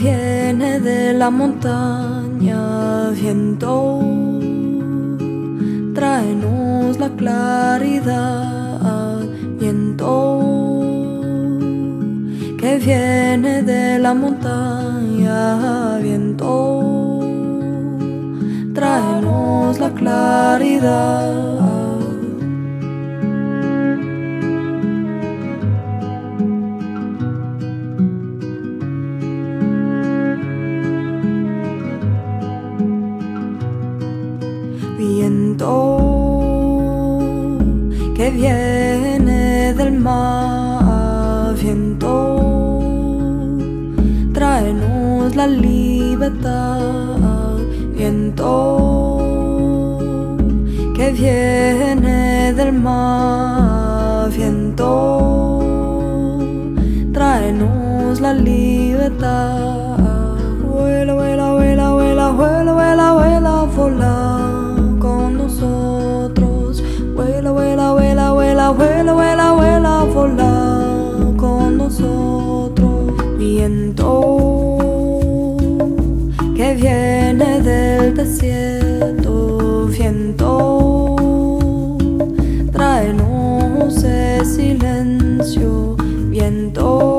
viene de la montaña, viento, tráenos la claridad, viento que viene de la montaña, viento, tráenos la claridad. Viento que viene del mar, viento, tráenos la libertad, viento que viene del mar, viento, tráenos la libertad. Desierto, viento, tráenos ese silencio, viento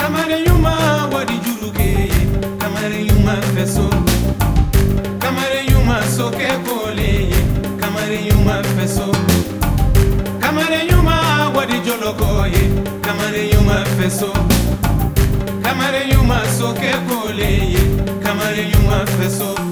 kamar yuma wadi juruge. Kamar yuma feso. Kamar yuma soke kole. Kamar yuma feso. Kamar yuma wadi jolokoye. Kamar yuma feso. Kamar yuma soke kole. Kamar yuma feso.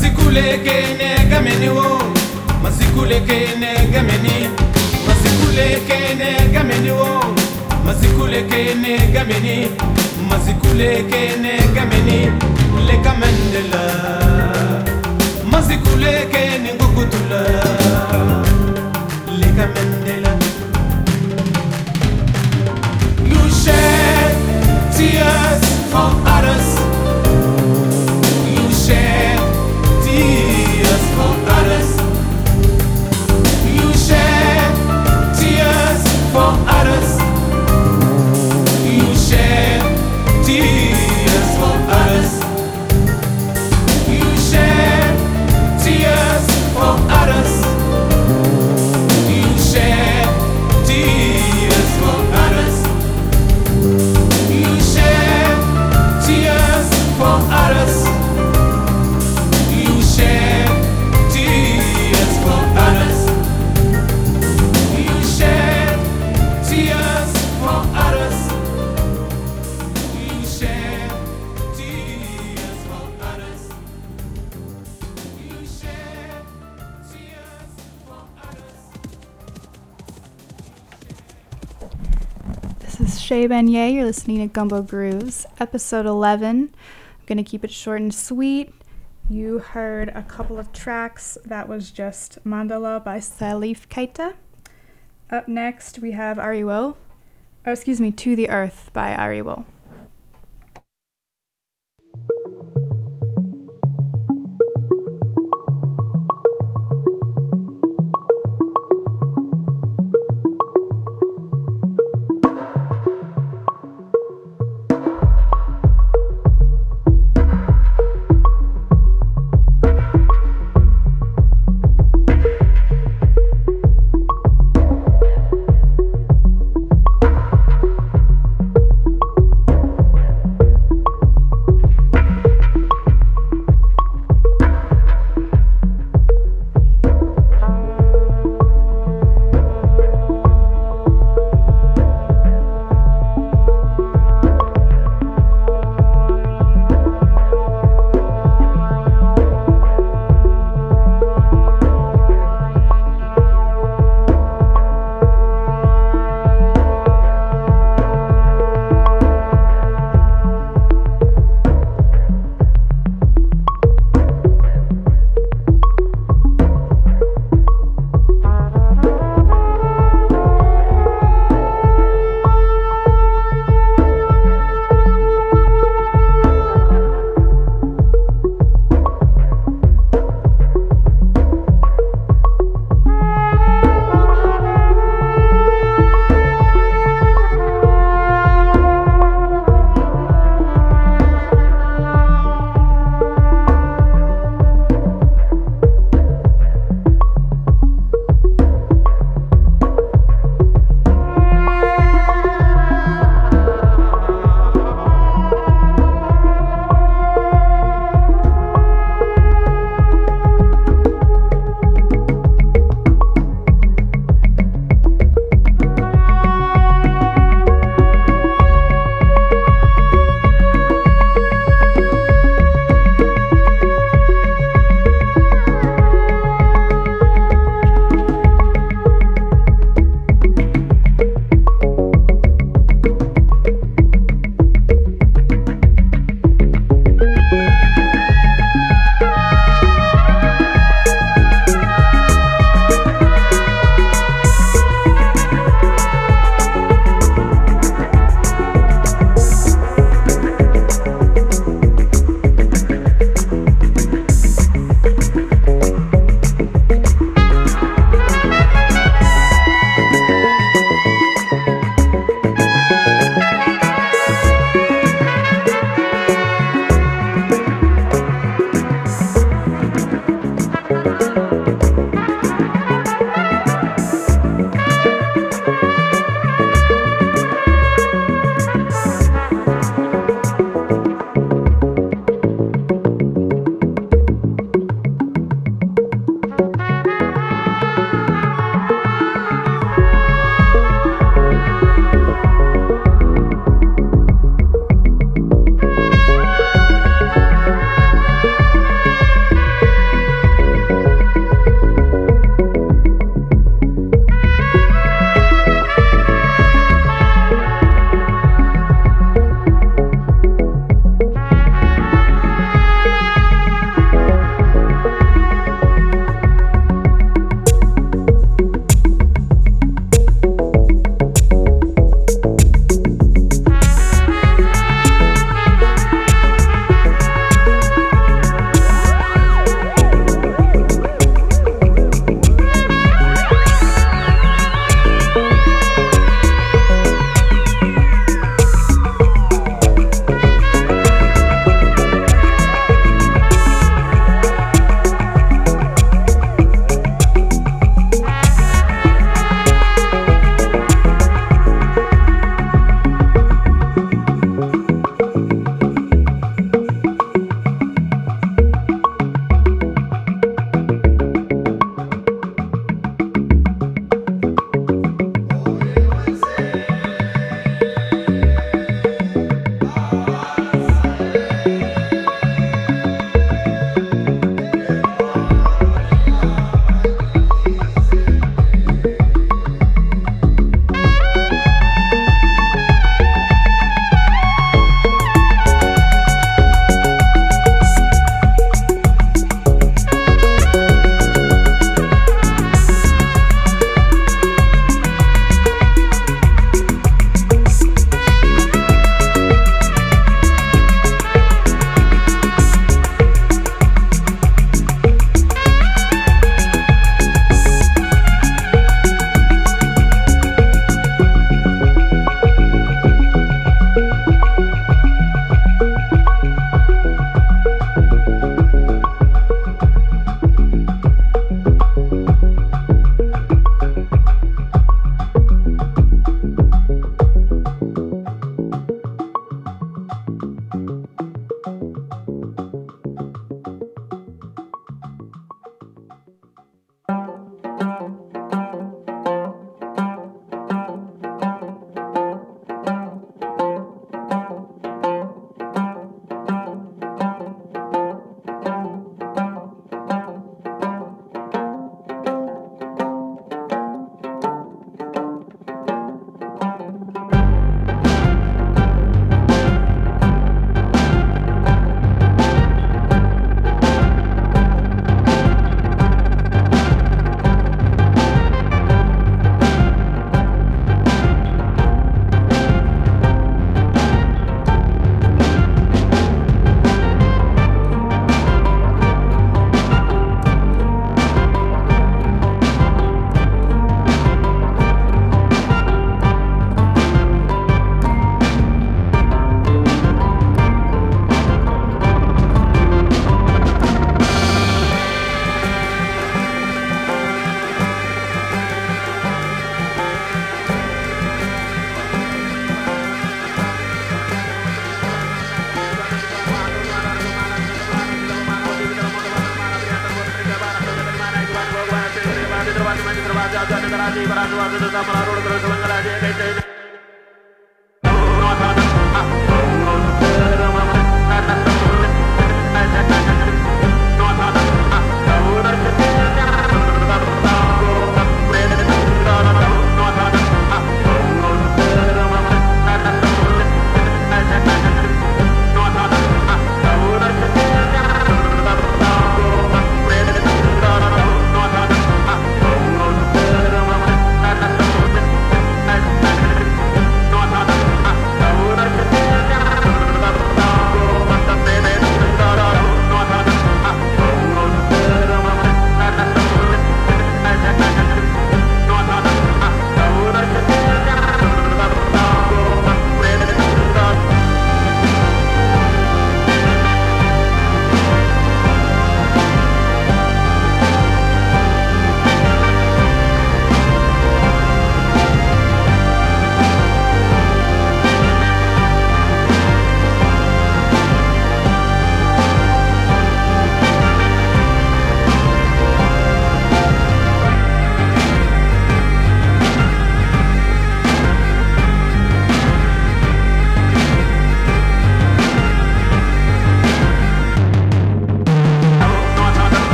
mazikuleke negameniwo mazikuleke negameni. Mazikuleke negameniwo mazikuleke negameni. Mazikuleke negameni. Lekamendela mazikuleke nengukutula lekamendela Luce tears for others. Shay Beignet. You're listening to Gumbo Grooves, episode 11. I'm going to keep it short and sweet. You heard a couple of tracks. That was just Mandala by Salif Keita. Up next, we have Ariwo. Oh, excuse me, To the Earth by Ariwo.